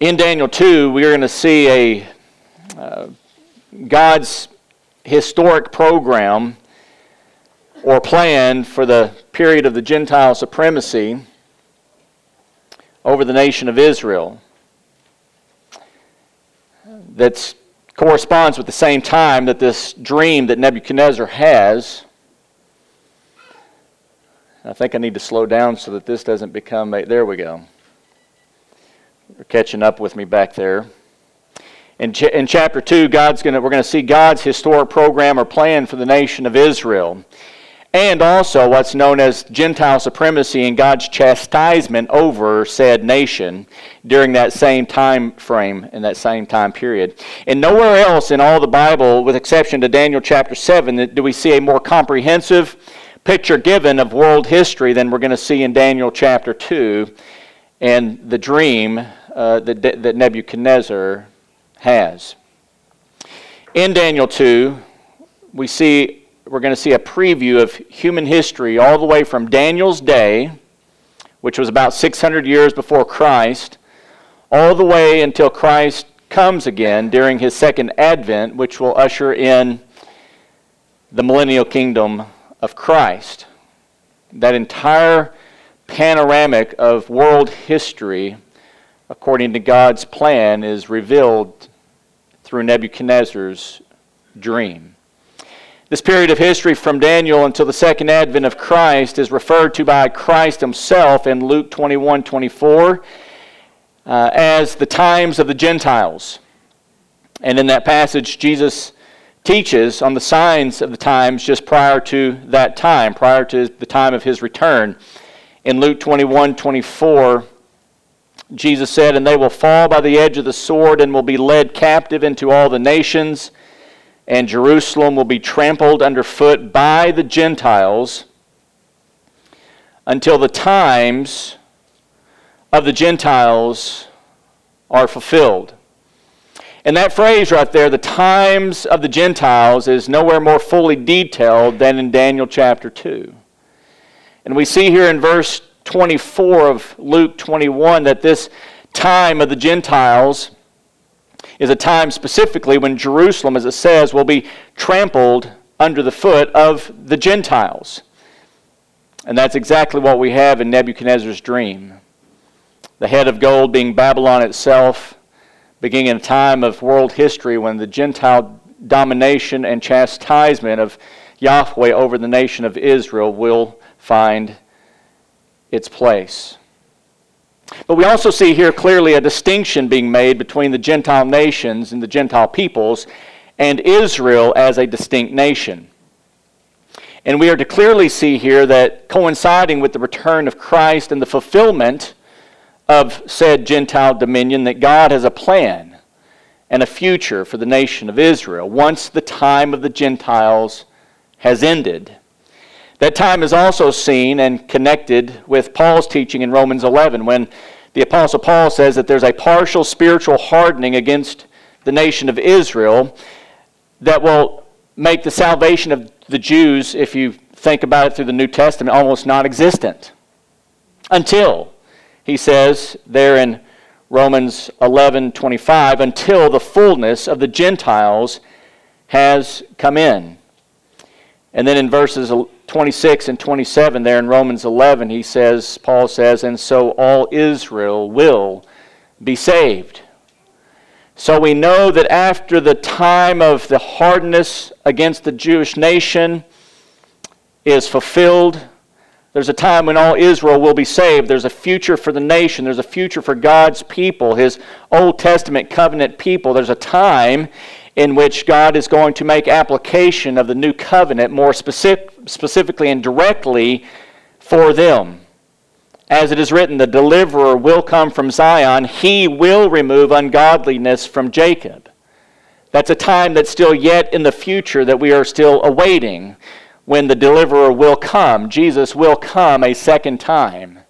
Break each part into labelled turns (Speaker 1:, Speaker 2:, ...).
Speaker 1: in Daniel 2, we are going to see a uh, God's historic program or plan for the period of the Gentile supremacy over the nation of Israel that corresponds with the same time that this dream that Nebuchadnezzar has. I think I need to slow down so that this doesn't become a. There we go. You're catching up with me back there. In, ch- in chapter 2, God's gonna, we're going to see God's historic program or plan for the nation of Israel. And also what's known as Gentile supremacy and God's chastisement over said nation during that same time frame, in that same time period. And nowhere else in all the Bible, with exception to Daniel chapter 7, do we see a more comprehensive picture given of world history than we're going to see in Daniel chapter 2 and the dream uh, that, that Nebuchadnezzar has. In Daniel 2, we see we're going to see a preview of human history all the way from Daniel's day, which was about 600 years before Christ, all the way until Christ comes again during his second advent, which will usher in the millennial kingdom of Christ. That entire panoramic of world history, according to God's plan, is revealed through Nebuchadnezzar's dream. This period of history from Daniel until the second advent of Christ is referred to by Christ himself in Luke 21 24 uh, as the times of the Gentiles. And in that passage, Jesus teaches on the signs of the times just prior to that time, prior to the time of his return. In Luke 21 24, Jesus said, And they will fall by the edge of the sword and will be led captive into all the nations, and Jerusalem will be trampled underfoot by the Gentiles until the times of the Gentiles are fulfilled. And that phrase right there, the times of the Gentiles, is nowhere more fully detailed than in Daniel chapter 2. And we see here in verse 24 of Luke 21 that this time of the Gentiles is a time specifically when Jerusalem, as it says, will be trampled under the foot of the Gentiles. And that's exactly what we have in Nebuchadnezzar's dream. The head of gold being Babylon itself, beginning in a time of world history when the Gentile domination and chastisement of Yahweh over the nation of Israel will find its place. But we also see here clearly a distinction being made between the Gentile nations and the Gentile peoples and Israel as a distinct nation. And we are to clearly see here that coinciding with the return of Christ and the fulfillment of said Gentile dominion, that God has a plan and a future for the nation of Israel once the time of the Gentiles has ended. That time is also seen and connected with Paul's teaching in Romans 11 when the Apostle Paul says that there's a partial spiritual hardening against the nation of Israel that will make the salvation of the Jews, if you think about it through the New Testament, almost non existent. Until, he says there in Romans 11 25, until the fullness of the Gentiles has come in. And then in verses 26 and 27 there in Romans 11, he says, Paul says, and so all Israel will be saved. So we know that after the time of the hardness against the Jewish nation is fulfilled, there's a time when all Israel will be saved. There's a future for the nation. There's a future for God's people, His Old Testament covenant people. There's a time in which God is going to make application of the new covenant more specific, specifically and directly for them. As it is written, the deliverer will come from Zion, he will remove ungodliness from Jacob. That's a time that's still yet in the future that we are still awaiting when the deliverer will come. Jesus will come a second time.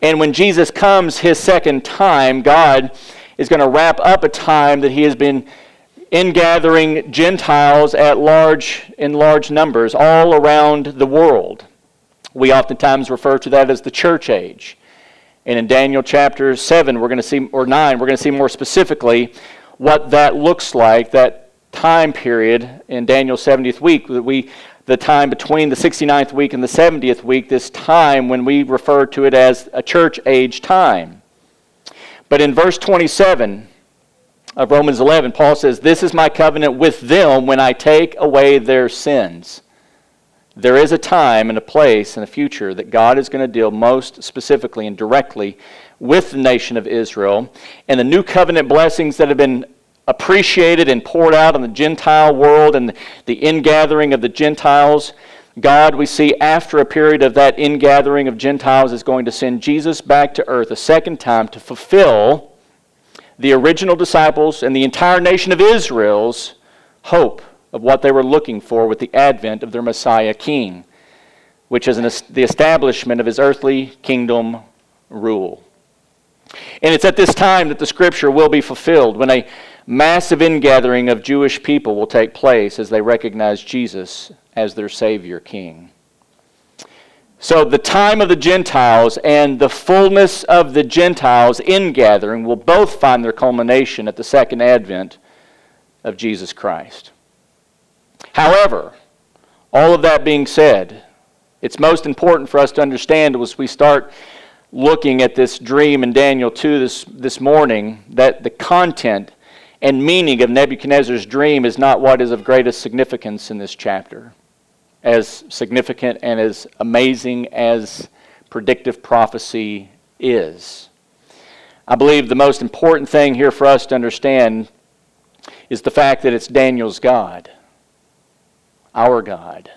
Speaker 1: And when Jesus comes his second time, God is going to wrap up a time that he has been ingathering Gentiles at large in large numbers all around the world. We oftentimes refer to that as the church age. And in Daniel chapter 7, we're going to see, or 9, we're going to see more specifically what that looks like, that time period in Daniel's 70th week, that we, the time between the 69th week and the 70th week, this time when we refer to it as a church age time. But in verse 27 of Romans 11, Paul says, This is my covenant with them when I take away their sins. There is a time and a place in the future that God is going to deal most specifically and directly with the nation of Israel. And the new covenant blessings that have been appreciated and poured out on the Gentile world and the ingathering of the Gentiles. God, we see after a period of that ingathering of Gentiles, is going to send Jesus back to earth a second time to fulfill the original disciples and the entire nation of Israel's hope of what they were looking for with the advent of their Messiah King, which is an, the establishment of his earthly kingdom rule. And it's at this time that the scripture will be fulfilled when a massive ingathering of Jewish people will take place as they recognize Jesus as their Savior King. So the time of the Gentiles and the fullness of the Gentiles ingathering will both find their culmination at the second advent of Jesus Christ. However, all of that being said, it's most important for us to understand as we start looking at this dream in Daniel 2 this, this morning that the content and meaning of Nebuchadnezzar's dream is not what is of greatest significance in this chapter. As significant and as amazing as predictive prophecy is. I believe the most important thing here for us to understand is the fact that it's Daniel's God, our God,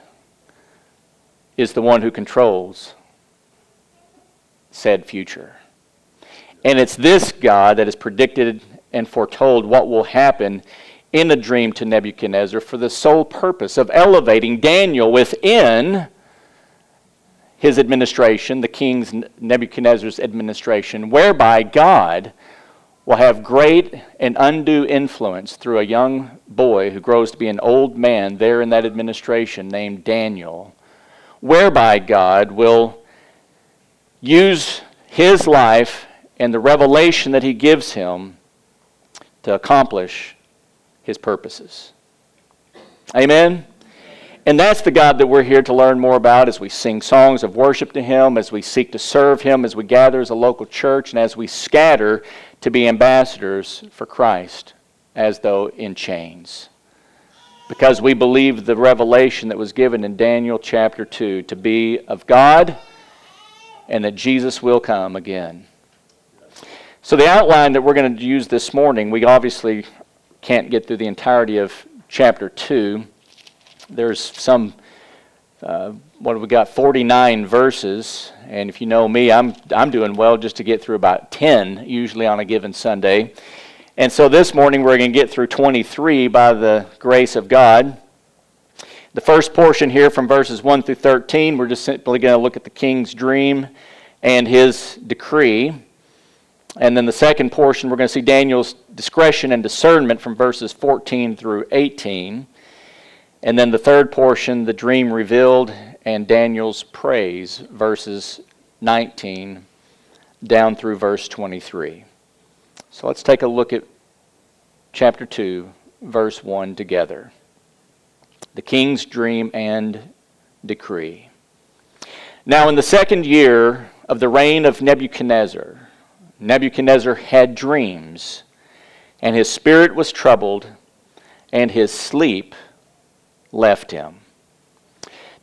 Speaker 1: is the one who controls said future. And it's this God that has predicted and foretold what will happen in a dream to Nebuchadnezzar for the sole purpose of elevating Daniel within his administration, the king's Nebuchadnezzar's administration, whereby God will have great and undue influence through a young boy who grows to be an old man there in that administration named Daniel, whereby God will use his life and the revelation that he gives him to accomplish his purposes. Amen? And that's the God that we're here to learn more about as we sing songs of worship to Him, as we seek to serve Him, as we gather as a local church, and as we scatter to be ambassadors for Christ as though in chains. Because we believe the revelation that was given in Daniel chapter 2 to be of God and that Jesus will come again. So, the outline that we're going to use this morning, we obviously can't get through the entirety of chapter 2. There's some, uh, what have we got, 49 verses. And if you know me, I'm, I'm doing well just to get through about 10, usually on a given Sunday. And so this morning we're going to get through 23 by the grace of God. The first portion here from verses 1 through 13, we're just simply going to look at the king's dream and his decree. And then the second portion, we're going to see Daniel's discretion and discernment from verses 14 through 18. And then the third portion, the dream revealed and Daniel's praise, verses 19 down through verse 23. So let's take a look at chapter 2, verse 1 together. The king's dream and decree. Now, in the second year of the reign of Nebuchadnezzar, Nebuchadnezzar had dreams, and his spirit was troubled, and his sleep left him.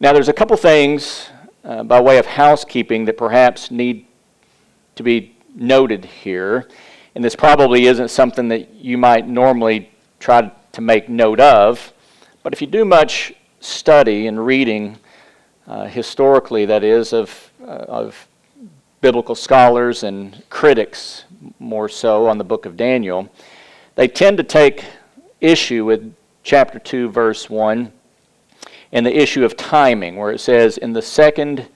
Speaker 1: Now, there's a couple things uh, by way of housekeeping that perhaps need to be noted here. And this probably isn't something that you might normally try to make note of. But if you do much study and reading, uh, historically, that is, of, uh, of biblical scholars and critics, more so, on the book of Daniel, they tend to take issue with chapter 2, verse 1, and the issue of timing, where it says, In the second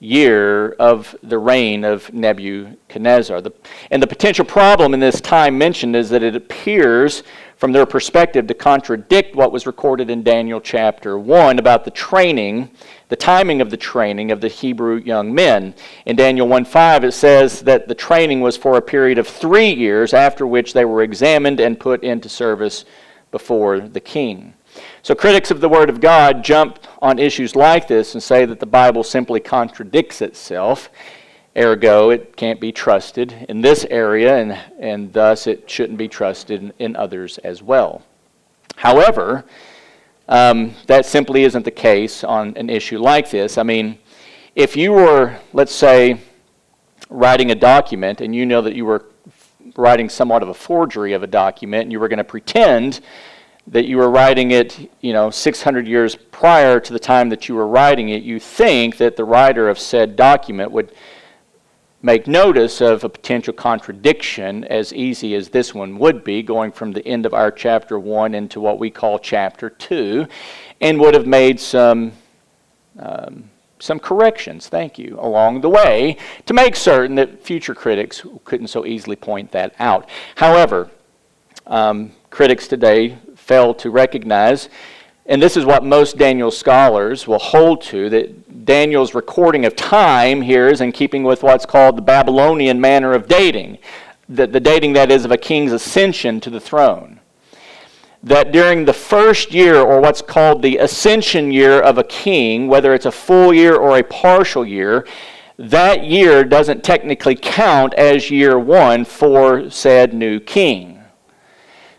Speaker 1: year of the reign of Nebuchadnezzar. The, and the potential problem in this time mentioned is that it appears, from their perspective, to contradict what was recorded in Daniel chapter 1 about the training the timing of the training of the Hebrew young men. In Daniel 1:5 it says that the training was for a period of 3 years after which they were examined and put into service before the king. So critics of the word of God jump on issues like this and say that the Bible simply contradicts itself. Ergo, it can't be trusted in this area, and, and thus it shouldn't be trusted in, in others as well. However, um, that simply isn't the case on an issue like this. I mean, if you were, let's say, writing a document and you know that you were writing somewhat of a forgery of a document and you were going to pretend that you were writing it, you know, 600 years prior to the time that you were writing it, you think that the writer of said document would make notice of a potential contradiction as easy as this one would be, going from the end of our chapter 1 into what we call chapter 2, and would have made some. Um, some corrections, thank you, along the way to make certain that future critics couldn't so easily point that out. However, um, critics today fail to recognize and this is what most Daniel scholars will hold to that Daniel's recording of time here is in keeping with what's called the Babylonian manner of dating, the, the dating that is of a king's ascension to the throne. That during the first year, or what's called the ascension year of a king, whether it's a full year or a partial year, that year doesn't technically count as year one for said new king.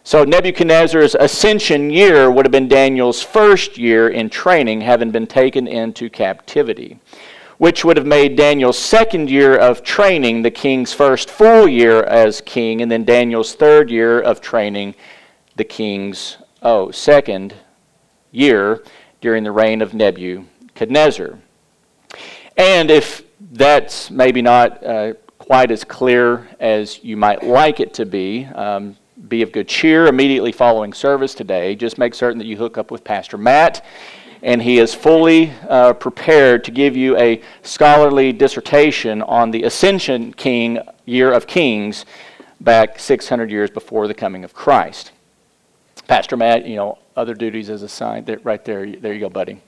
Speaker 1: So Nebuchadnezzar's ascension year would have been Daniel's first year in training, having been taken into captivity, which would have made Daniel's second year of training the king's first full year as king, and then Daniel's third year of training the king's oh second year during the reign of Nebuchadnezzar. And if that's maybe not uh, quite as clear as you might like it to be, um, be of good cheer immediately following service today. Just make certain that you hook up with Pastor Matt, and he is fully uh, prepared to give you a scholarly dissertation on the Ascension King, Year of Kings, back 600 years before the coming of Christ. Pastor Matt, you know, other duties as assigned. There, right there, there you go, buddy.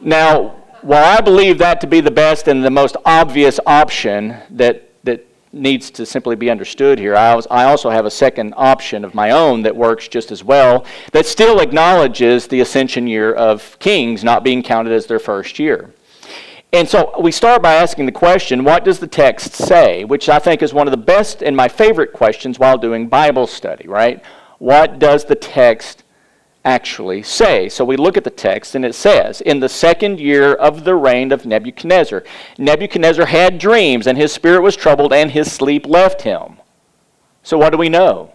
Speaker 1: Now, while I believe that to be the best and the most obvious option that, that needs to simply be understood here. I, was, I also have a second option of my own that works just as well that still acknowledges the ascension year of kings not being counted as their first year. And so we start by asking the question, what does the text say? Which I think is one of the best and my favorite questions while doing Bible study, right? What does the text actually say. So we look at the text and it says, In the second year of the reign of Nebuchadnezzar, Nebuchadnezzar had dreams, and his spirit was troubled, and his sleep left him. So what do we know?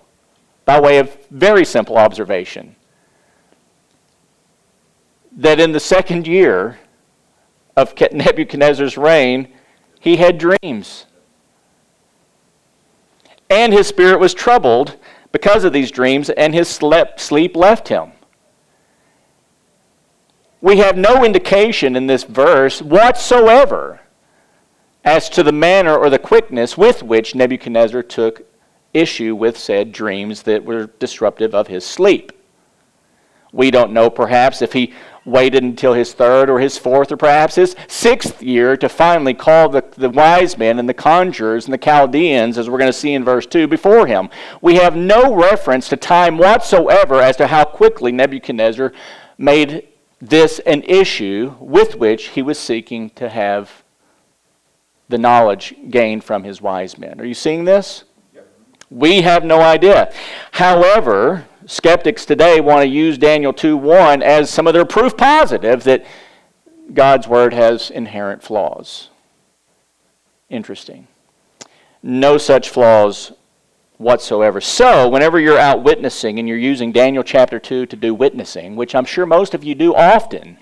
Speaker 1: By way of very simple observation that in the second year of Nebuchadnezzar's reign, he had dreams. And his spirit was troubled because of these dreams, and his sleep left him we have no indication in this verse whatsoever as to the manner or the quickness with which Nebuchadnezzar took issue with said dreams that were disruptive of his sleep. We don't know, perhaps, if he waited until his third or his fourth or perhaps his sixth year to finally call the, the wise men and the conjurers and the Chaldeans, as we're going to see in verse 2, before him. We have no reference to time whatsoever as to how quickly Nebuchadnezzar made this an issue with which he was seeking to have the knowledge gained from his wise men. Are you seeing this? We have no idea. However, skeptics today want to use Daniel 2:1 as some of their proof positive that God's word has inherent flaws. Interesting. No such flaws whatsoever. So, whenever you're out witnessing and you're using Daniel chapter 2 to do witnessing, which I'm sure most of you do often,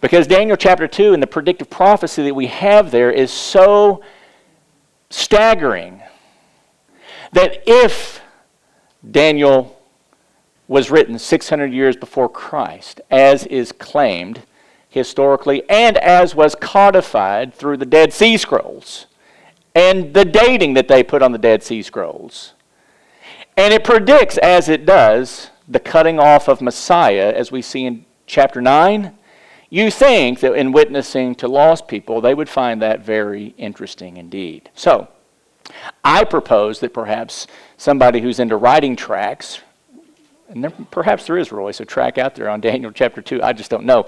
Speaker 1: because Daniel chapter 2 and the predictive prophecy that we have there is so staggering that if Daniel was written 600 years before Christ, as is claimed historically, and as was codified through the Dead Sea Scrolls, and the dating that they put on the Dead Sea Scrolls, and it predicts, as it does, the cutting off of Messiah, as we see in chapter 9. You think that in witnessing to lost people, they would find that very interesting indeed. So, I propose that perhaps somebody who's into writing tracts, and there, perhaps there is, Roy, so track out there on Daniel chapter 2, I just don't know.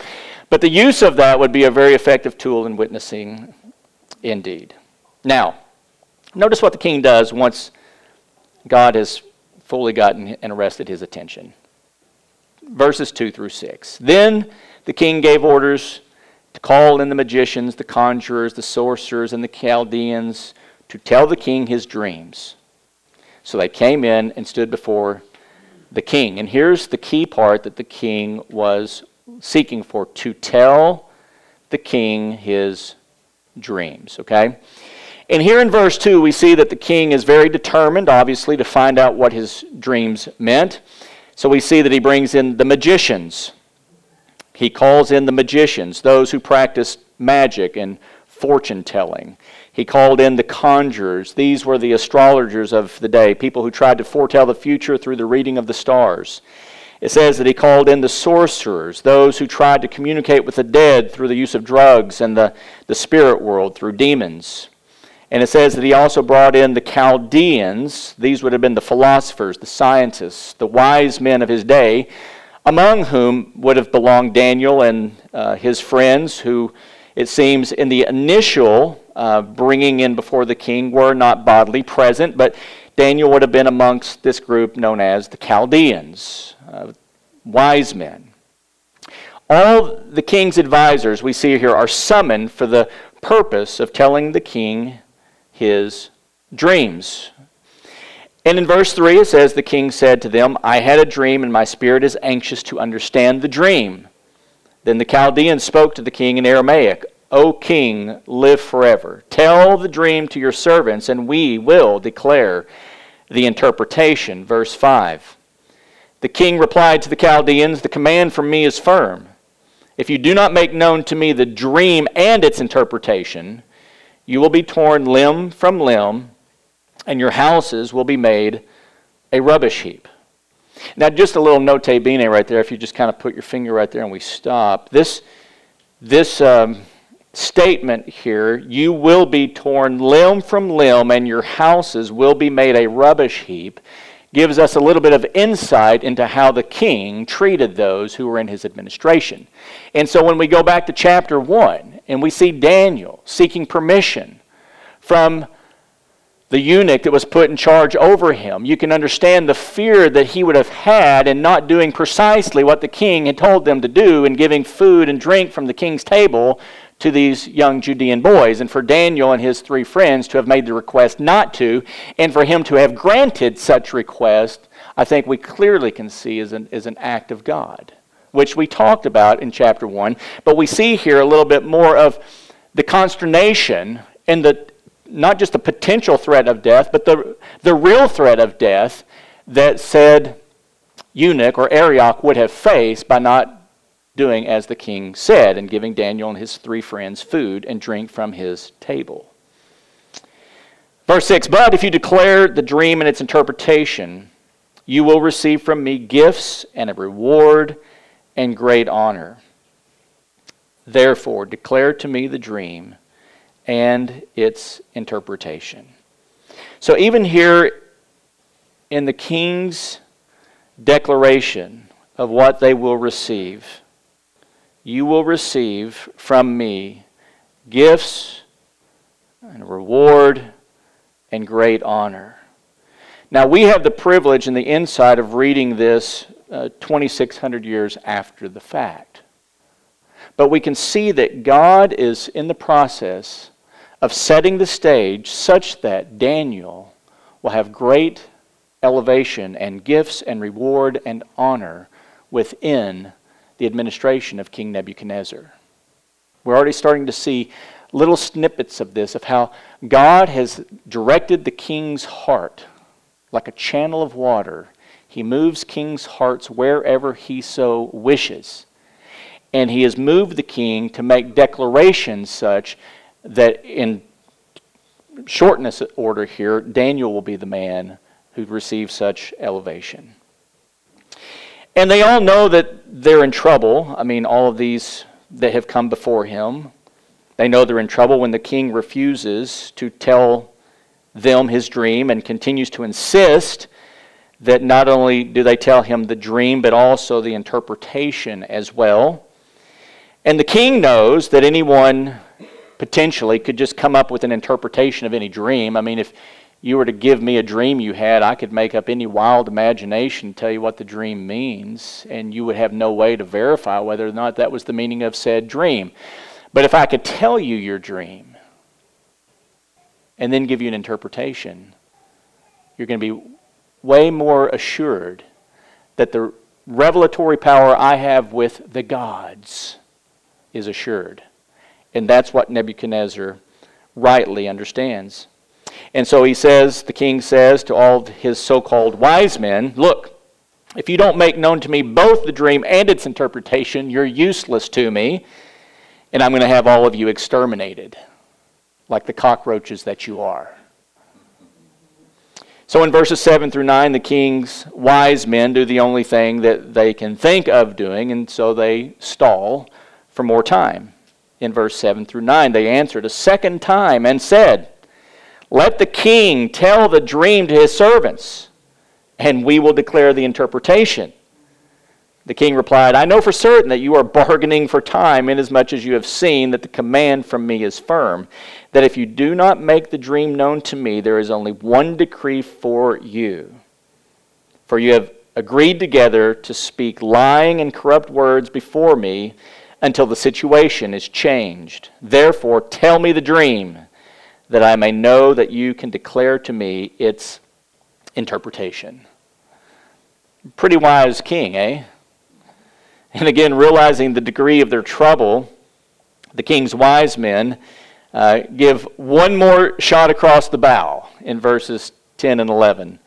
Speaker 1: But the use of that would be a very effective tool in witnessing indeed. Now, notice what the king does once God has fully gotten and arrested his attention. Verses 2 through 6. Then the king gave orders to call in the magicians, the conjurers, the sorcerers, and the Chaldeans to tell the king his dreams. So they came in and stood before the king. And here's the key part that the king was seeking for to tell the king his dreams. Okay? And here in verse 2, we see that the king is very determined, obviously, to find out what his dreams meant. So we see that he brings in the magicians. He calls in the magicians, those who practiced magic and fortune telling. He called in the conjurers. These were the astrologers of the day, people who tried to foretell the future through the reading of the stars. It says that he called in the sorcerers, those who tried to communicate with the dead through the use of drugs and the, the spirit world through demons. And it says that he also brought in the Chaldeans. These would have been the philosophers, the scientists, the wise men of his day, among whom would have belonged Daniel and uh, his friends, who it seems in the initial uh, bringing in before the king were not bodily present, but Daniel would have been amongst this group known as the Chaldeans, uh, wise men. All the king's advisors we see here are summoned for the purpose of telling the king his dreams. And in verse 3, it says, The king said to them, I had a dream, and my spirit is anxious to understand the dream. Then the Chaldeans spoke to the king in Aramaic, O king, live forever. Tell the dream to your servants, and we will declare the interpretation. Verse 5. The king replied to the Chaldeans, The command from me is firm. If you do not make known to me the dream and its interpretation, you will be torn limb from limb, and your houses will be made a rubbish heap. Now, just a little note bene right there, if you just kind of put your finger right there and we stop. This, this um, statement here, you will be torn limb from limb, and your houses will be made a rubbish heap, gives us a little bit of insight into how the king treated those who were in his administration. And so when we go back to chapter 1, and we see Daniel seeking permission from the eunuch that was put in charge over him. You can understand the fear that he would have had in not doing precisely what the king had told them to do in giving food and drink from the king's table to these young Judean boys. And for Daniel and his three friends to have made the request not to, and for him to have granted such request, I think we clearly can see as an, as an act of God which we talked about in chapter 1. But we see here a little bit more of the consternation and the not just the potential threat of death, but the, the real threat of death that said eunuch or Arioch would have faced by not doing as the king said and giving Daniel and his three friends food and drink from his table. Verse 6 But if you declare the dream and its interpretation, you will receive from me gifts and a reward and great honor. Therefore, declare to me the dream and its interpretation. So, even here in the king's declaration of what they will receive, you will receive from me gifts and reward and great honor. Now, we have the privilege and the insight of reading this uh, 2,600 years after the fact. But we can see that God is in the process of setting the stage such that Daniel will have great elevation and gifts and reward and honor within the administration of King Nebuchadnezzar. We're already starting to see little snippets of this, of how God has directed the king's heart like a channel of water he moves kings' hearts wherever he so wishes. And he has moved the king to make declarations such that, in shortness order here, Daniel will be the man who receives such elevation. And they all know that they're in trouble. I mean, all of these that have come before him. They know they're in trouble when the king refuses to tell them his dream and continues to insist that not only do they tell him the dream, but also the interpretation as well. And the king knows that anyone potentially could just come up with an interpretation of any dream. I mean, if you were to give me a dream you had, I could make up any wild imagination, tell you what the dream means, and you would have no way to verify whether or not that was the meaning of said dream. But if I could tell you your dream and then give you an interpretation, you're going to be way more assured that the revelatory power I have with the gods is assured. And that's what Nebuchadnezzar rightly understands. And so he says, the king says to all his so called wise men, Look, if you don't make known to me both the dream and its interpretation, you're useless to me, and I'm going to have all of you exterminated, like the cockroaches that you are. So in verses 7 through 9, the king's wise men do the only thing that they can think of doing, and so they stall for more time. In verse 7 through 9, they answered a second time and said, Let the king tell the dream to his servants, and we will declare the interpretation. The king replied, I know for certain that you are bargaining for time, inasmuch as you have seen that the command from me is firm, that if you do not make the dream known to me, there is only one decree for you. For you have agreed together to speak lying and corrupt words before me until the situation is changed. Therefore, tell me the dream, that I may know that you can declare to me its interpretation. Pretty wise king, eh? And again, realizing the degree of their trouble, the king's wise men uh, give one more shot across the bow in verses 10 and 11.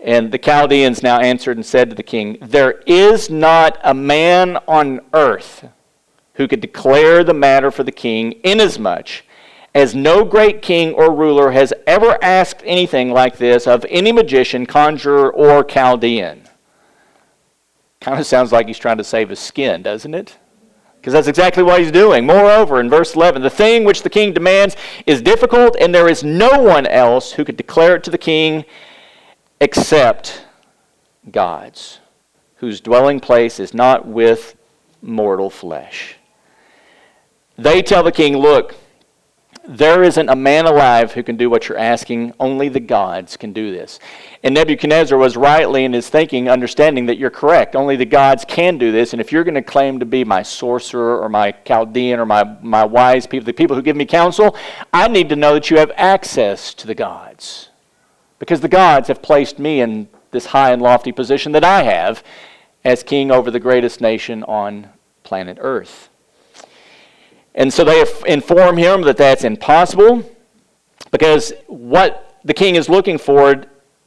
Speaker 1: And the Chaldeans now answered and said to the king, There is not a man on earth who could declare the matter for the king, inasmuch as no great king or ruler has ever asked anything like this of any magician, conjurer, or Chaldean. Kind of sounds like he's trying to save his skin, doesn't it? Because that's exactly what he's doing. Moreover, in verse 11, the thing which the king demands is difficult, and there is no one else who could declare it to the king except gods, whose dwelling place is not with mortal flesh. They tell the king, Look, there isn't a man alive who can do what you're asking. Only the gods can do this. And Nebuchadnezzar was rightly in his thinking, understanding that you're correct. Only the gods can do this. And if you're going to claim to be my sorcerer or my Chaldean or my, my wise people, the people who give me counsel, I need to know that you have access to the gods. Because the gods have placed me in this high and lofty position that I have as king over the greatest nation on planet Earth. And so they inform him that that's impossible because what the king is looking for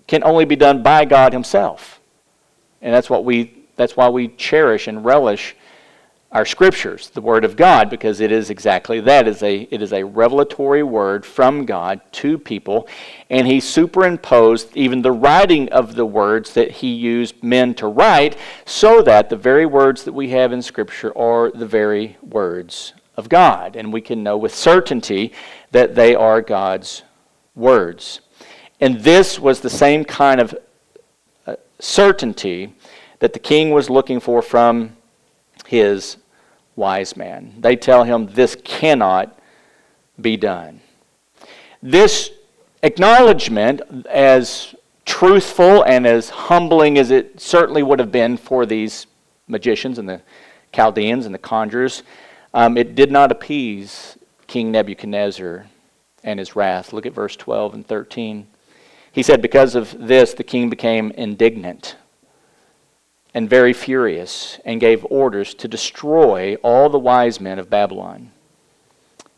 Speaker 1: can only be done by God himself. And that's what we that's why we cherish and relish our scriptures, the word of God, because it is exactly that. It is a, it is a revelatory word from God to people, and he superimposed even the writing of the words that he used men to write, so that the very words that we have in scripture are the very words of God, and we can know with certainty that they are God's words. And this was the same kind of uh, certainty that the king was looking for from his wise man. They tell him this cannot be done. This acknowledgement, as truthful and as humbling as it certainly would have been for these magicians and the Chaldeans and the conjurers, um, it did not appease King Nebuchadnezzar and his wrath. Look at verse 12 and 13. He said, Because of this, the king became indignant and very furious and gave orders to destroy all the wise men of Babylon.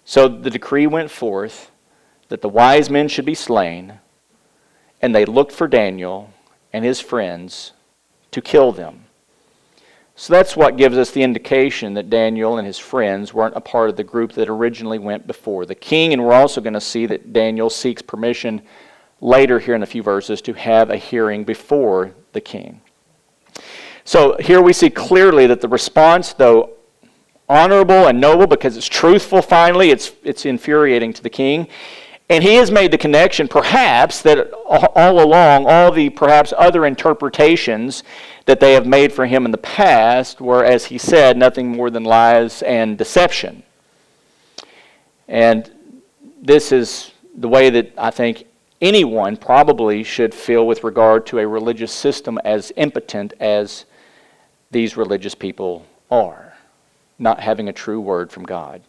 Speaker 1: So the decree went forth that the wise men should be slain, and they looked for Daniel and his friends to kill them. So that's what gives us the indication that Daniel and his friends weren't a part of the group that originally went before the king. And we're also going to see that Daniel seeks permission later here in a few verses to have a hearing before the king. So here we see clearly that the response, though honorable and noble because it's truthful finally. It's, it's infuriating to the king. And he has made the connection, perhaps, that all along, all the perhaps other interpretations that they have made for him in the past were, as he said, nothing more than lies and deception. And this is the way that I think anyone probably should feel with regard to a religious system as impotent as these religious people are, not having a true word from God.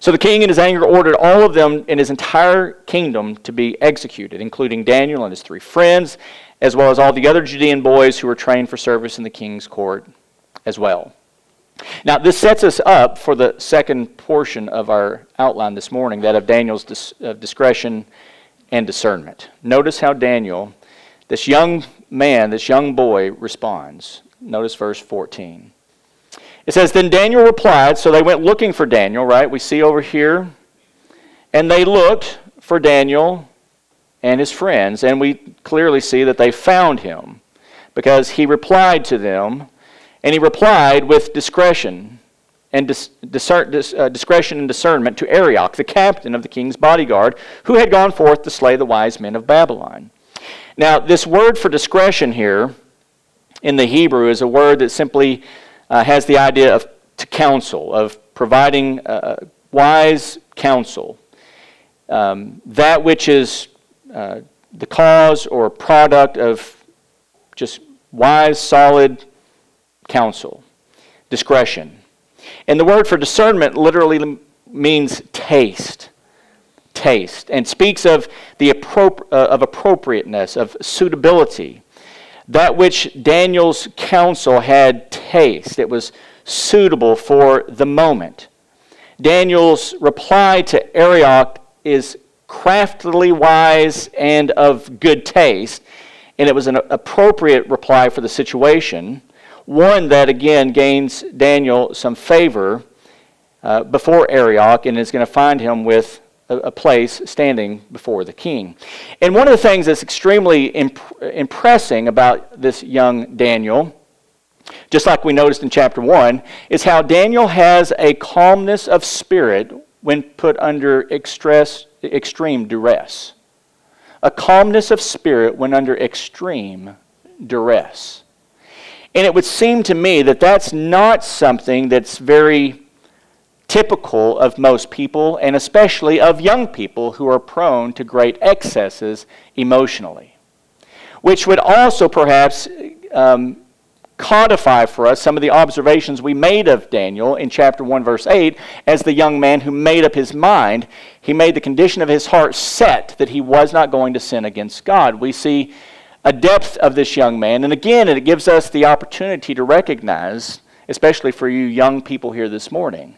Speaker 1: So the king, in his anger, ordered all of them in his entire kingdom to be executed, including Daniel and his three friends, as well as all the other Judean boys who were trained for service in the king's court as well. Now, this sets us up for the second portion of our outline this morning, that of Daniel's dis- of discretion and discernment. Notice how Daniel, this young man, this young boy, responds. Notice verse 14. It says, Then Daniel replied, so they went looking for Daniel, right? We see over here. And they looked for Daniel and his friends, and we clearly see that they found him because he replied to them, and he replied with discretion and dis- discern, dis- uh, discretion and discernment to Arioch, the captain of the king's bodyguard, who had gone forth to slay the wise men of Babylon. Now, this word for discretion here in the Hebrew is a word that simply uh, has the idea of to counsel, of providing uh, wise counsel. Um, that which is uh, the cause or product of just wise, solid counsel, discretion. And the word for discernment literally means taste. Taste. And speaks of, the appro- uh, of appropriateness, of suitability that which Daniel's counsel had taste. It was suitable for the moment. Daniel's reply to Arioch is craftily wise and of good taste, and it was an appropriate reply for the situation. One that, again, gains Daniel some favor uh, before Arioch and is going to find him with a, place standing before the king. And one of the things that's extremely imp- impressing about this young Daniel, just like we noticed in chapter 1, is how Daniel has a calmness of spirit when put under extress, extreme duress. A calmness of spirit when under extreme duress. And it would seem to me that that's not something that's very typical of most people, and especially of young people who are prone to great excesses emotionally. Which would also perhaps um, codify for us some of the observations we made of Daniel in chapter 1, verse 8, as the young man who made up his mind. He made the condition of his heart set that he was not going to sin against God. We see a depth of this young man, and again, it gives us the opportunity to recognize, especially for you young people here this morning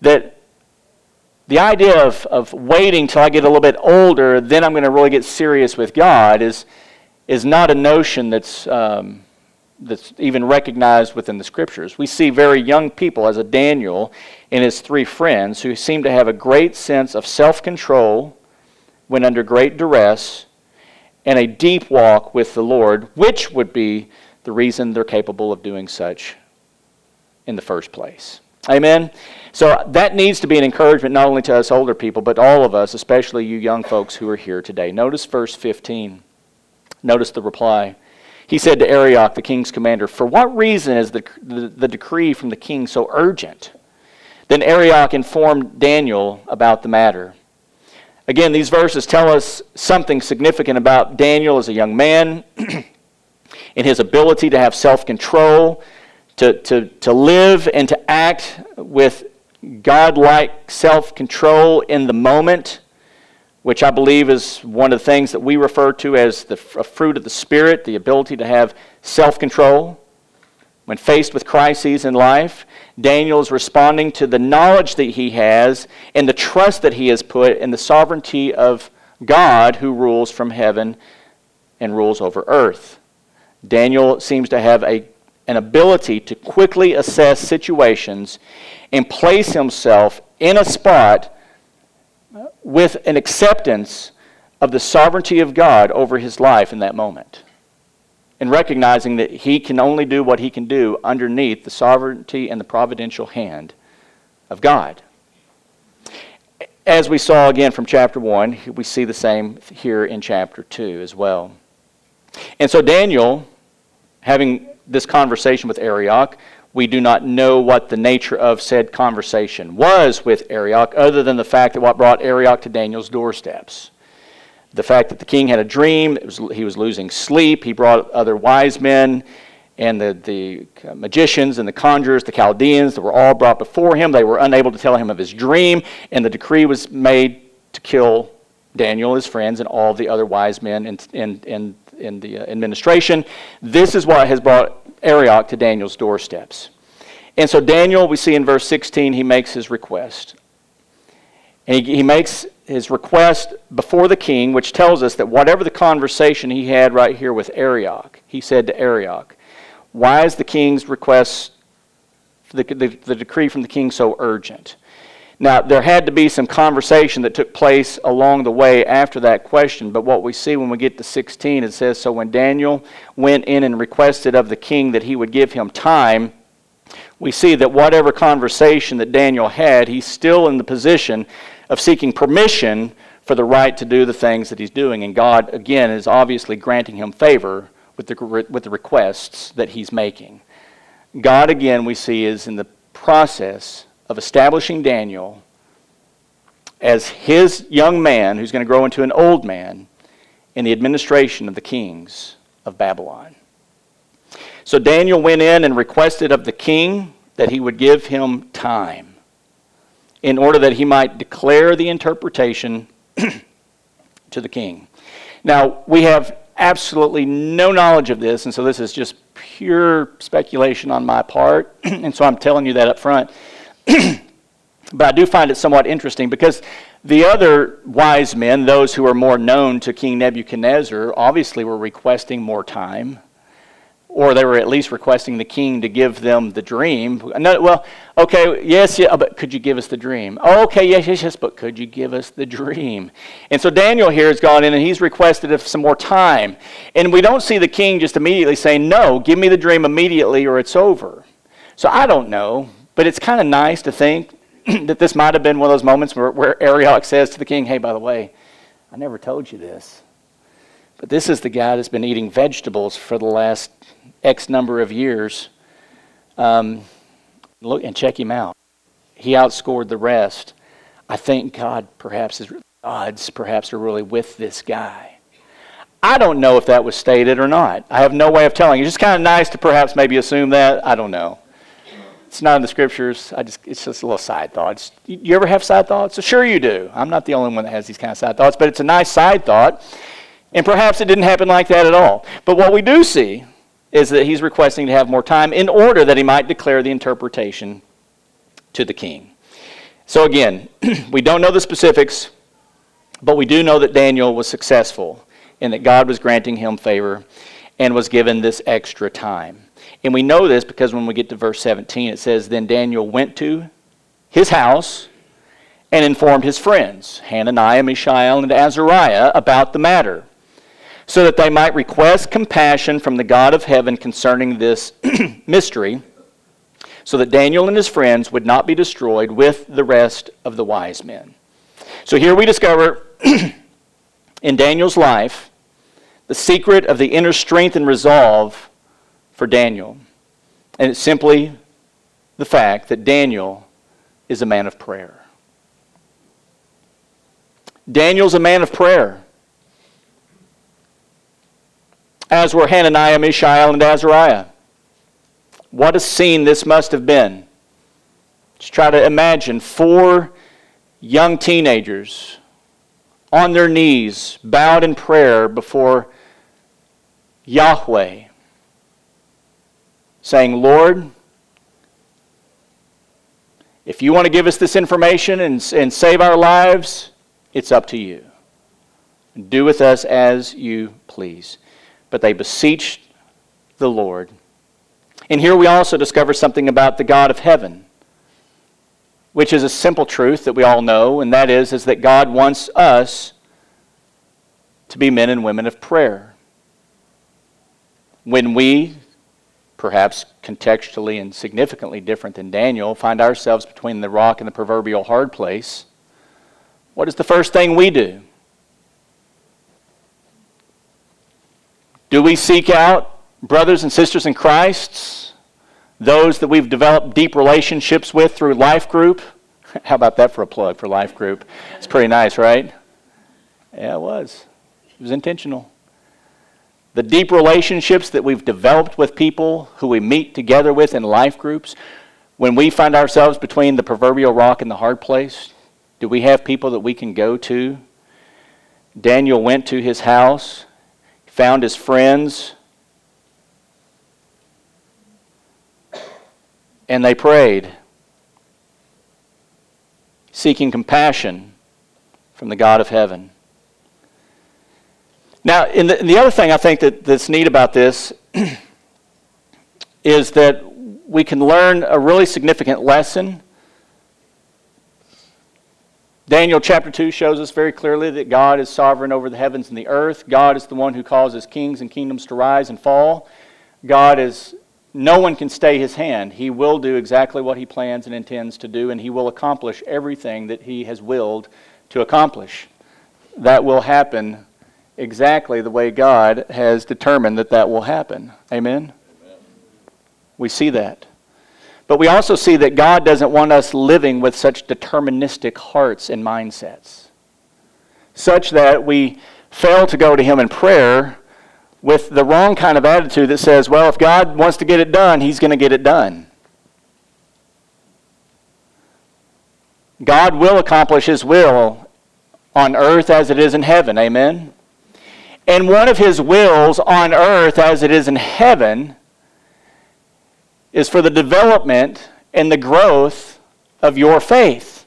Speaker 1: that the idea of, of waiting till I get a little bit older, then I'm going to really get serious with God, is, is not a notion that's, um, that's even recognized within the scriptures. We see very young people, as a Daniel and his three friends, who seem to have a great sense of self control when under great duress and a deep walk with the Lord, which would be the reason they're capable of doing such in the first place. Amen? So that needs to be an encouragement not only to us older people, but all of us, especially you young folks who are here today. Notice verse 15. Notice the reply. He said to Arioch, the king's commander, For what reason is the, the, the decree from the king so urgent? Then Arioch informed Daniel about the matter. Again, these verses tell us something significant about Daniel as a young man in his ability to have self control to, to, to live and to act with godlike self control in the moment, which I believe is one of the things that we refer to as the fruit of the Spirit, the ability to have self control. When faced with crises in life, Daniel is responding to the knowledge that he has and the trust that he has put in the sovereignty of God who rules from heaven and rules over earth. Daniel seems to have a an ability to quickly assess situations and place himself in a spot with an acceptance of the sovereignty of God over his life in that moment. And recognizing that he can only do what he can do underneath the sovereignty and the providential hand of God. As we saw again from chapter 1, we see the same here in chapter 2 as well. And so Daniel, having this conversation with Arioch, we do not know what the nature of said conversation was with Arioch, other than the fact that what brought Arioch to Daniel's doorsteps. The fact that the king had a dream, was, he was losing sleep, he brought other wise men and the, the uh, magicians and the conjurers, the Chaldeans, that were all brought before him. They were unable to tell him of his dream, and the decree was made to kill Daniel, his friends, and all the other wise men in, in, in, in the uh, administration. This is what has brought Arioch to Daniel's doorsteps. And so, Daniel, we see in verse 16, he makes his request. And he, he makes his request before the king, which tells us that whatever the conversation he had right here with Arioch, he said to Arioch, why is the king's request, the, the, the decree from the king, so urgent? Now, there had to be some conversation that took place along the way after that question, but what we see when we get to 16, it says So when Daniel went in and requested of the king that he would give him time, we see that whatever conversation that Daniel had, he's still in the position of seeking permission for the right to do the things that he's doing. And God, again, is obviously granting him favor with the, with the requests that he's making. God, again, we see is in the process of establishing Daniel as his young man who's going to grow into an old man in the administration of the kings of Babylon. So Daniel went in and requested of the king that he would give him time in order that he might declare the interpretation to the king. Now, we have absolutely no knowledge of this, and so this is just pure speculation on my part, and so I'm telling you that up front. But I do find it somewhat interesting because the other wise men, those who are more known to King Nebuchadnezzar, obviously were requesting more time or they were at least requesting the king to give them the dream. No, well, okay, yes, yeah, but could you give us the dream? Oh, okay, yes, yes, yes, but could you give us the dream? And so Daniel here has gone in and he's requested some more time. And we don't see the king just immediately saying, no, give me the dream immediately or it's over. So I don't know, but it's kind of nice to think that this might have been one of those moments where, where Arioch says to the king, hey, by the way, I never told you this. But this is the guy that's been eating vegetables for the last X number of years. Um, look and check him out. He outscored the rest. I think God perhaps is odds perhaps are really with this guy. I don't know if that was stated or not. I have no way of telling. It's just kind of nice to perhaps maybe assume that. I don't know. It's not in the scriptures. I just it's just a little side thought. you ever have side thoughts? So sure you do. I'm not the only one that has these kind of side thoughts, but it's a nice side thought. And perhaps it didn't happen like that at all. But what we do see is that he's requesting to have more time in order that he might declare the interpretation to the king. So again, we don't know the specifics, but we do know that Daniel was successful and that God was granting him favor and was given this extra time. And we know this because when we get to verse 17, it says, Then Daniel went to his house and informed his friends, Hananiah, Mishael, and Azariah, about the matter so that they might request compassion from the God of heaven concerning this mystery, so that Daniel and his friends would not be destroyed with the rest of the wise men. So here we discover in Daniel's life the secret of the inner strength and resolve for Daniel. And it's simply the fact that Daniel is a man of prayer. Daniel's a man of prayer as were Hananiah, Mishael, and Azariah. What a scene this must have been. Just try to imagine four young teenagers on their knees, bowed in prayer before Yahweh, saying, Lord, if you want to give us this information and, and save our lives, it's up to you. Do with us as you please but they beseeched the Lord. And here we also discover something about the God of heaven, which is a simple truth that we all know, and that is, is that God wants us to be men and women of prayer. When we perhaps contextually and significantly different than Daniel, find ourselves between the rock and the proverbial hard place, what is the first thing we do? Do we seek out brothers and sisters in Christ, those that we've developed deep relationships with through life group? How about that for a plug for life group? It's pretty nice, right? Yeah, it was. It was intentional the deep relationships that we've developed with people who we meet together with in life groups, when we find ourselves between the proverbial rock and the hard place, do we have people that we can go to? Daniel went to his house, found his friends, and they prayed, seeking compassion from the God of heaven. Now, the, the other thing I think that, that's neat about this is that we can learn a really significant lesson. Daniel chapter 2 shows us very clearly that God is sovereign over the heavens and the earth. God is the one who causes kings and kingdoms to rise and fall. God is, no one can stay his hand. He will do exactly what he plans and intends to do, and he will accomplish everything that he has willed to accomplish. That will happen exactly the way God has determined that that will happen. Amen? Amen? We see that. But we also see that God doesn't want us living with such deterministic hearts and mindsets, such that we fail to go to Him in prayer with the wrong kind of attitude that says, well, if God wants to get it done, He's going to get it done. God will accomplish His will on earth as it is in heaven. Amen? And one of his wills on earth as it is in heaven is for the development and the growth of your faith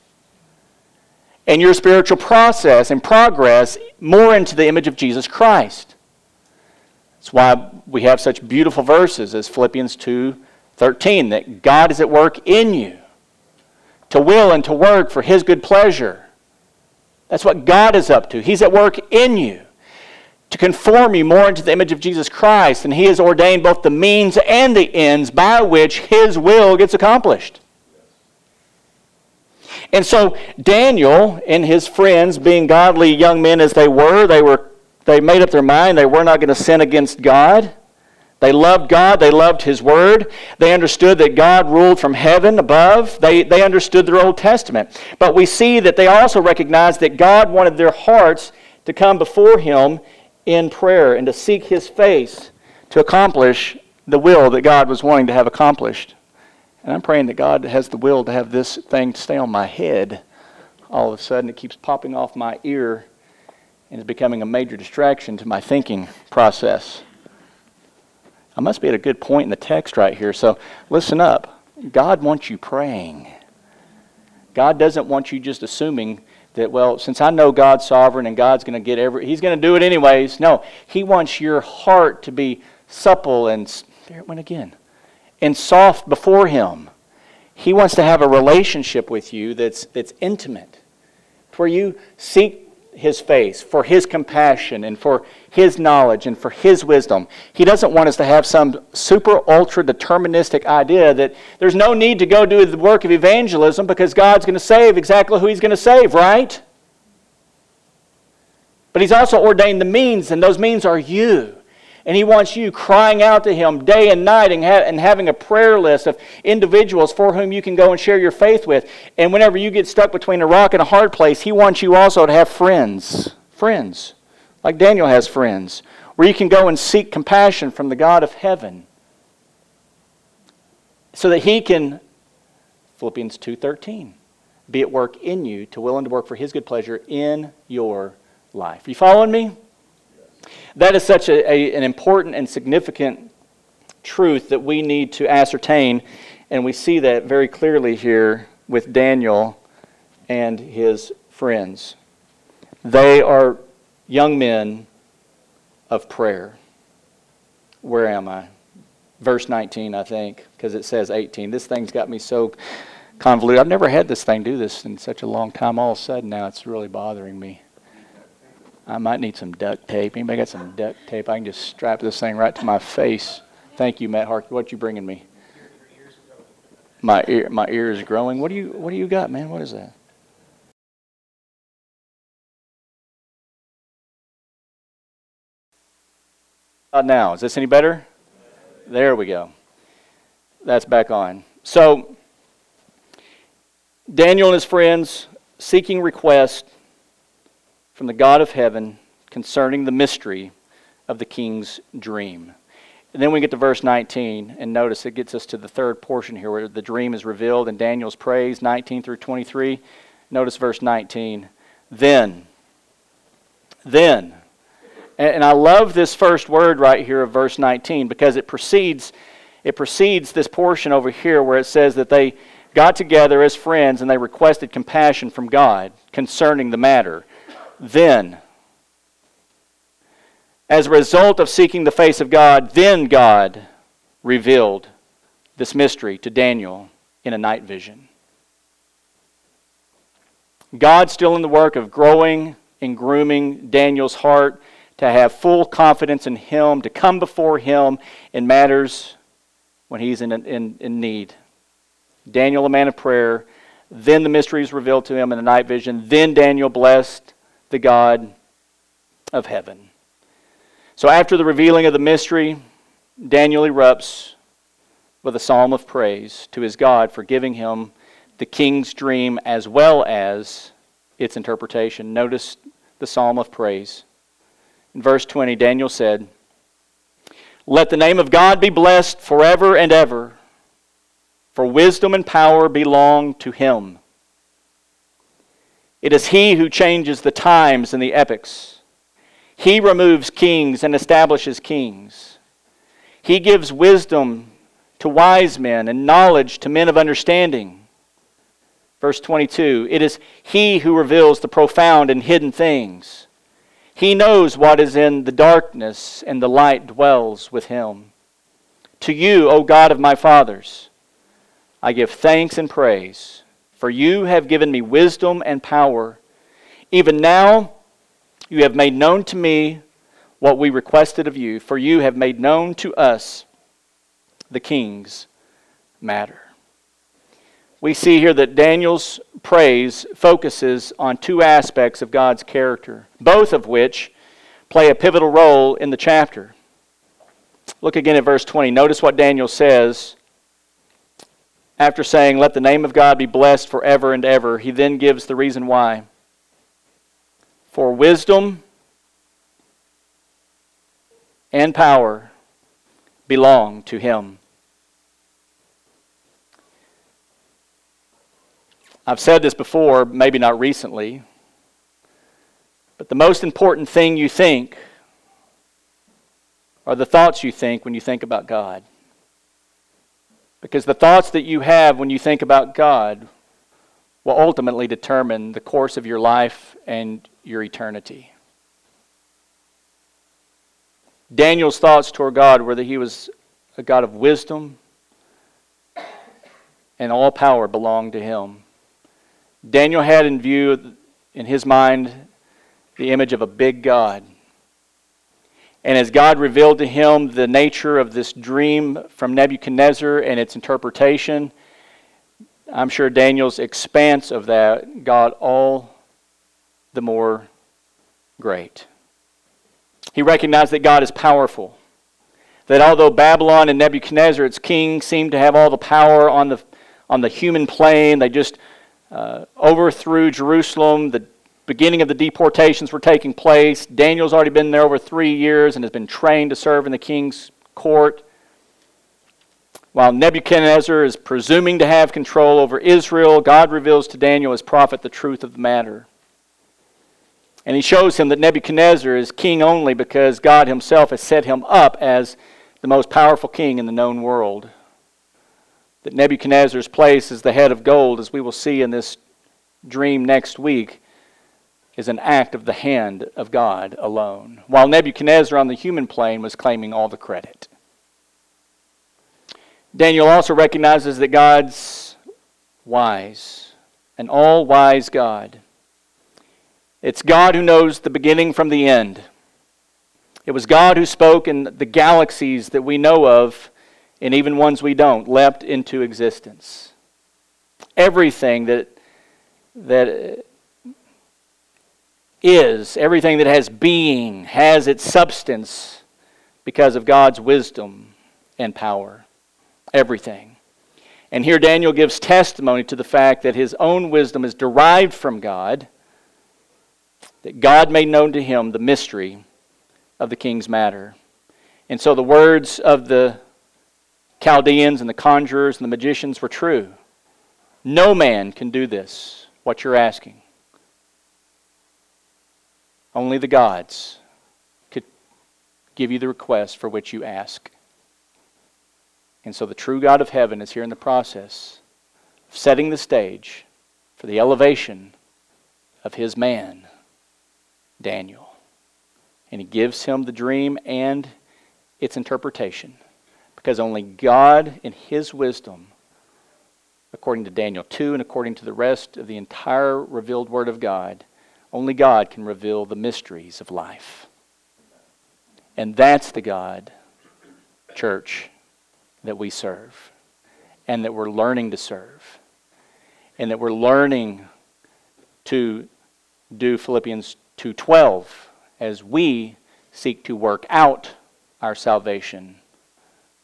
Speaker 1: and your spiritual process and progress more into the image of Jesus Christ. That's why we have such beautiful verses as Philippians 2 13, that God is at work in you to will and to work for his good pleasure. That's what God is up to. He's at work in you to conform you more into the image of Jesus Christ, and He has ordained both the means and the ends by which His will gets accomplished. And so Daniel and his friends, being godly young men as they were, they were they made up their mind they were not going to sin against God. They loved God. They loved His Word. They understood that God ruled from heaven above. They, they understood their Old Testament. But we see that they also recognized that God wanted their hearts to come before Him in prayer and to seek His face to accomplish the will that God was wanting to have accomplished. And I'm praying that God has the will to have this thing stay on my head. All of a sudden, it keeps popping off my ear and is becoming a major distraction to my thinking process. I must be at a good point in the text right here, so listen up. God wants you praying. God doesn't want you just assuming that, well, since I know God's sovereign and God's going to get every, He's going to do it anyways. No, He wants your heart to be supple and, there it went again, and soft before Him. He wants to have a relationship with you that's, that's intimate, where you seek his face, for his compassion, and for his knowledge, and for his wisdom. He doesn't want us to have some super ultra deterministic idea that there's no need to go do the work of evangelism because God's going to save exactly who he's going to save, right? But he's also ordained the means, and those means are you. And He wants you crying out to Him day and night and, ha- and, having a prayer list of individuals for whom you can go and share your faith with. And whenever you get stuck between a rock and a hard place, He wants you also to have friends. Friends. Like Daniel has friends. Where you can go and seek compassion from the God of heaven. So that He can, Philippians 2.13, be at work in you to will and to work for His good pleasure in your life. You following me? That is such a, a, an important and significant truth that we need to ascertain, and we see that very clearly here with Daniel and his friends. They are young men of prayer. Where am I? Verse 19, I think, because it says 18. This thing's got me so convoluted. I've never had this thing do this in such a long time. All of a sudden now it's really bothering me. I might need some duct tape. Anybody got some duct tape? I can just strap this thing right to my face. Thank you, Matt Harkey. What you bringing me? My ear, my ear is growing. What do you, what do you got, man? What is that? Uh, now, is this any better? There we go. That's back on. So, Daniel and his friends seeking request from the God of heaven concerning the mystery of the king's dream. And then we get to verse 19, and notice it gets us to the third portion here where the dream is revealed in Daniel's praise, 19 through 23. Notice verse 19. Then, then, and I love this first word right here of verse 19 because it precedes, it precedes this portion over here where it says that they got together as friends and they requested compassion from God concerning the matter. Then, as a result of seeking the face of God, then God revealed this mystery to Daniel in a night vision. God still in the work of growing and grooming Daniel's heart to have full confidence in Him, to come before Him in matters when he's in, in, in need. Daniel, a man of prayer, then the mysteries revealed to him in a night vision. Then Daniel blessed the God of heaven. So after the revealing of the mystery, Daniel erupts with a psalm of praise to his God for giving him the king's dream as well as its interpretation. Notice the psalm of praise. In verse 20, Daniel said, Let the name of God be blessed forever and ever, for wisdom and power belong to him. It is he who changes the times and the epochs. He removes kings and establishes kings. He gives wisdom to wise men and knowledge to men of understanding. Verse 22 It is He who reveals the profound and hidden things. He knows what is in the darkness, and the light dwells with Him. To you, O God of my fathers, I give thanks and praise, for you have given me wisdom and power. Even now, you have made known to me what we requested of you, for you have made known to us the king's matter. We see here that Daniel's praise focuses on two aspects of God's character, both of which play a pivotal role in the chapter. Look again at verse 20. Notice what Daniel says after saying, Let the name of God be blessed forever and ever. He then gives the reason why. For wisdom and power belong to him. I've said this before, maybe not recently, but the most important thing you think are the thoughts you think when you think about God. Because the thoughts that you have when you think about God will ultimately determine the course of your life and your eternity. Daniel's thoughts toward God were that he was a God of wisdom and all power belonged to him. Daniel had in view, in his mind, the image of a big God. And as God revealed to him the nature of this dream from Nebuchadnezzar and its interpretation, I'm sure Daniel's expanse of that got all the more great. He recognized that God is powerful. That although Babylon and Nebuchadnezzar, its king, seemed to have all the power on the, on the human plane, they just uh, overthrew Jerusalem. The beginning of the deportations were taking place. Daniel's already been there over three years and has been trained to serve in the king's court. While Nebuchadnezzar is presuming to have control over Israel, God reveals to Daniel as prophet the truth of the matter. And he shows him that Nebuchadnezzar is king only because God himself has set him up as the most powerful king in the known world. That Nebuchadnezzar's place as the head of gold, as we will see in this dream next week, is an act of the hand of God alone, while Nebuchadnezzar on the human plane was claiming all the credit. Daniel also recognizes that God's wise, an all wise God. It's God who knows the beginning from the end. It was God who spoke, and the galaxies that we know of, and even ones we don't, leapt into existence. Everything that, that is, everything that has being, has its substance because of God's wisdom and power. Everything. And here Daniel gives testimony to the fact that his own wisdom is derived from God, that God made known to him the mystery of the king's matter. And so the words of the Chaldeans and the conjurers and the magicians were true. No man can do this, what you're asking. Only the gods could give you the request for which you ask. And so the true God of heaven is here in the process of setting the stage for the elevation of his man, Daniel. And he gives him the dream and its interpretation. Because only God, in his wisdom, according to Daniel 2 and according to the rest of the entire revealed Word of God, only God can reveal the mysteries of life. And that's the God, church, that we serve and that we're learning to serve and that we're learning to do Philippians 2:12 as we seek to work out our salvation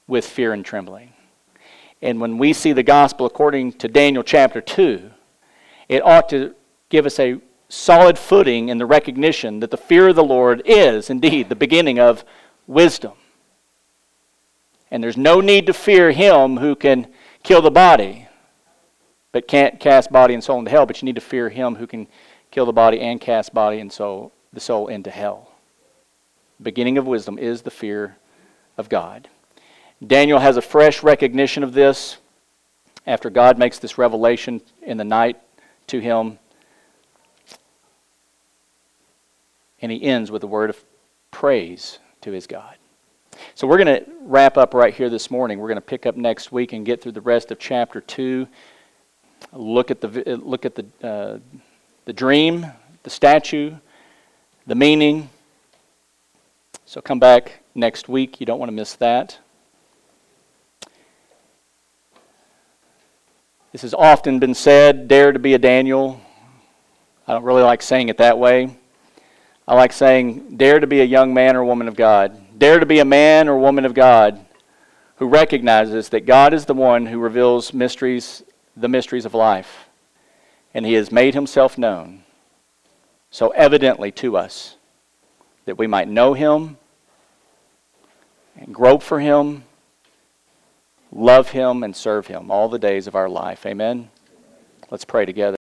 Speaker 1: with fear and trembling. And when we see the gospel according to Daniel chapter 2, it ought to give us a solid footing in the recognition that the fear of the Lord is indeed the beginning of wisdom. And there's no need to fear him who can kill the body, but can't cast body and soul into hell. But you need to fear him who can kill the body and cast body and soul, the soul into hell. The beginning of wisdom is the fear of God. Daniel has a fresh recognition of this after God makes this revelation in the night to him. And he ends with a word of praise to his God. So we're going to wrap up right here this morning. We're going to pick up next week and get through the rest of chapter 2. Look at the, look at the, uh, the dream, the statue, the meaning. So come back next week. You don't want to miss that. This has often been said dare to be a Daniel. I don't really like saying it that way. I like saying, dare to be a young man or woman of God. Dare to be a man or woman of God who recognizes that God is the one who reveals mysteries, the mysteries of life. And he has made himself known so evidently to us that we might know him and grope for him, love him, and serve him all the days of our life. Amen. Let's pray together.